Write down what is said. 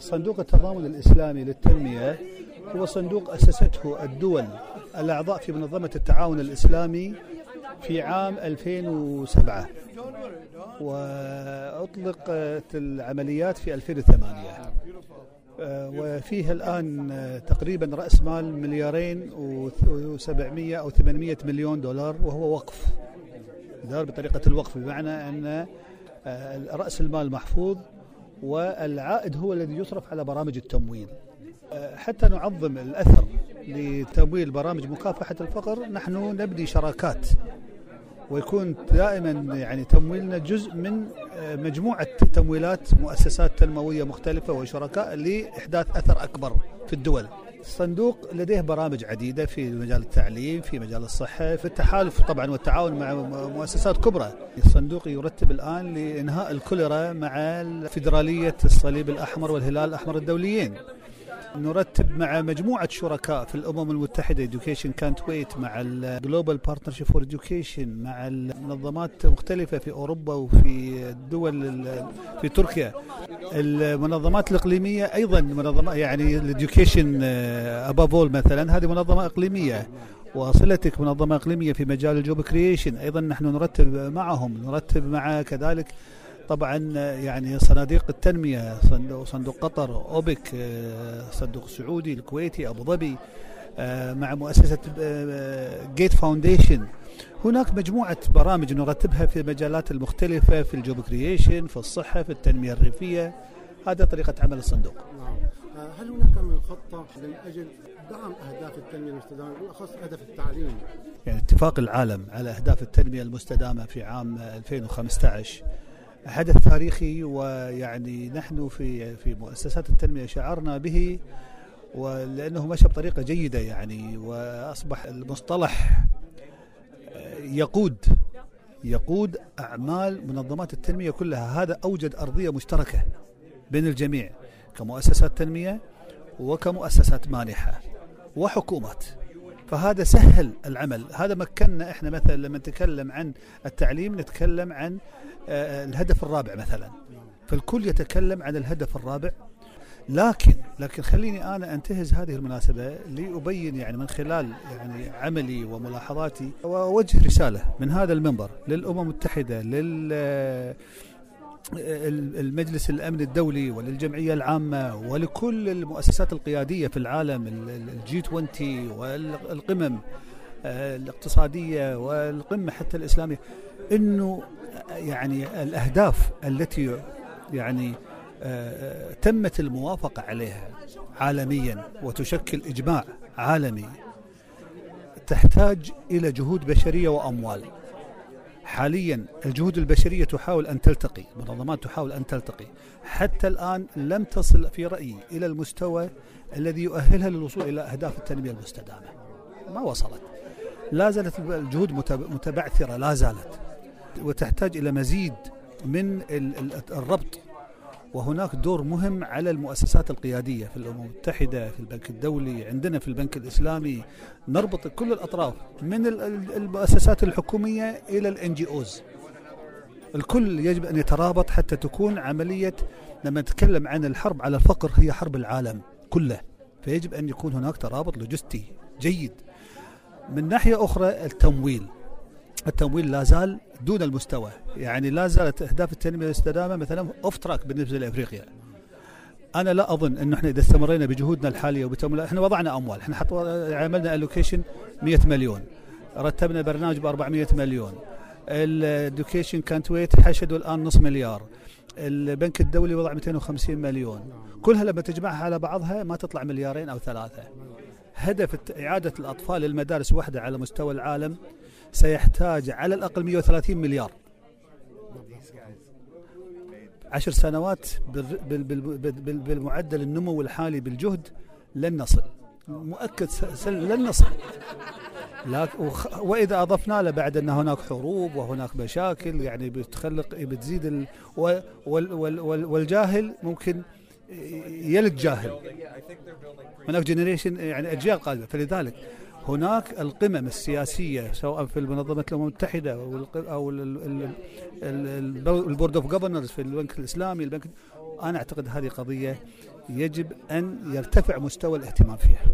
صندوق التضامن الإسلامي للتنمية هو صندوق أسسته الدول الأعضاء في منظمة التعاون الإسلامي في عام 2007 وأطلقت العمليات في 2008 آه، وفيه الآن تقريبا رأس مال مليارين و700 أو 800 مليون دولار وهو وقف. دار بطريقة الوقف بمعنى أن آه، رأس المال محفوظ. والعائد هو الذي يصرف على برامج التمويل. حتى نعظم الأثر لتمويل برامج مكافحة الفقر نحن نبني شراكات ويكون دائما يعني تمويلنا جزء من آه، مجموعة تمويلات مؤسسات تنموية مختلفة وشركاء لإحداث أثر أكبر في الدول. الصندوق لديه برامج عديدة في مجال التعليم في مجال الصحة في التحالف طبعا والتعاون مع مؤسسات كبرى. الصندوق يرتب الآن لإنهاء الكوليرا مع فيدرالية الصليب الأحمر والهلال الأحمر الدوليين. نرتب مع مجموعة شركاء في الأمم المتحدة. Education Can't Wait مع ال Global Partnership for Education مع المنظمات مختلفة في أوروبا وفي الدول في تركيا. المنظمات الإقليمية أيضا منظمة يعني ال Education Above All مثلا هذه منظمة إقليمية. و Silatech منظمة إقليمية في مجال ال job creation. أيضا نحن نرتب معهم نرتب مع كذلك طبعا يعني صناديق التنمية صندوق, صندوق قطر أوبك آه، صندوق السعودي الكويتي أبو ظبي آه، مع مؤسسة Gates Foundation هناك مجموعة برامج نرتبها في المجالات المختلفة في ال job creation في الصحة في التنمية الريفية. هذا طريقة عمل الصندوق. نعم. آه، هل هناك من خطة من أجل دعم أهداف التنمية المستدامة بالأخص هدف التعليم؟ يعني اتفاق العالم على أهداف التنمية المستدامة في عام 2015 حدث تاريخي ويعني نحن في في مؤسسات التنمية شعرنا به ولأنه مشى بطريقة جيدة يعني وأصبح المصطلح آه، يقود يقود أعمال منظمات التنمية كلها. هذا أوجد أرضية مشتركة بين الجميع كمؤسسات تنمية وكمؤسسات مانحة وحكومات. فهذا سهل العمل. هذا مكننا إحنا مثلا لما نتكلم عن التعليم نتكلم عن آه، الهدف الرابع مثلا. فالكل يتكلم عن الهدف الرابع. لكن لكن خليني أنا أنتهز هذه المناسبة لأبين يعني من خلال يعني عملي وملاحظاتي. وأوجه رسالة من هذا المنبر للأمم المتحدة لل المجلس الأمن الدولي وللجمعية العامة ولكل المؤسسات القيادية في العالم الجي 20 والقمم آه، الاقتصادية والقمة حتى الإسلامية إنه يعني الأهداف التي يعني آه، تمت الموافقة عليها عالميا وتشكل إجماع عالمي تحتاج إلى جهود بشرية وأموال. حاليا الجهود البشرية تحاول أن تلتقي منظمات تحاول أن تلتقي. حتى الآن لم تصل في رأيي إلى المستوى الذي يؤهلها للوصول إلى أهداف التنمية المستدامة. ما وصلت. لا زالت الجهود متبعثرة لا زالت. وتحتاج إلى مزيد من الربط وهناك دور مهم على المؤسسات القيادية في الأمم المتحدة في البنك الدولي عندنا في البنك الإسلامي. نربط كل الأطراف من المؤسسات الحكومية إلى ال NGOs. الكل يجب أن يترابط حتى تكون عملية لما نتكلم عن الحرب على الفقر هي حرب العالم كله. فيجب أن يكون هناك ترابط لوجستي جيد. من ناحية أخرى التمويل. التمويل لا زال دون المستوى. يعني لا زالت أهداف التنمية المستدامه مثلا off track بالنسبة لأفريقيا. أنا لا أظن انه إحنا إذا استمرينا بجهودنا الحالية وبتمويل إحنا وضعنا أموال. إحنا حط عملنا الوكيشن 100 مليون. رتبنا برنامج ب 400 مليون. الادوكيشن كانت ويت حشدوا الان نص مليار. البنك الدولي وضع 250 مليون. كلها لما تجمعها على بعضها ما تطلع مليارين أو ثلاثة. هدف إعادة الأطفال للمدارس وحدة على مستوى العالم سيحتاج على الأقل 130 مليار. عشر سنوات بالمعدل النمو الحالي بالجهد لن نصل. مؤكد لن نصل. وإذا أضفنا له بعد أن هناك حروب وهناك مشاكل يعني بتخلق بتزيد ال والجاهل ممكن يلد جاهل. هناك جنريشن يعني أجيال قادمة. فلذلك هناك القمم السياسية سواء في منظمة الأمم المتحدة أو ال Board of Governors في البنك الإسلامي البنك أنا أعتقد هذه قضية يجب أن يرتفع مستوى الاهتمام فيها.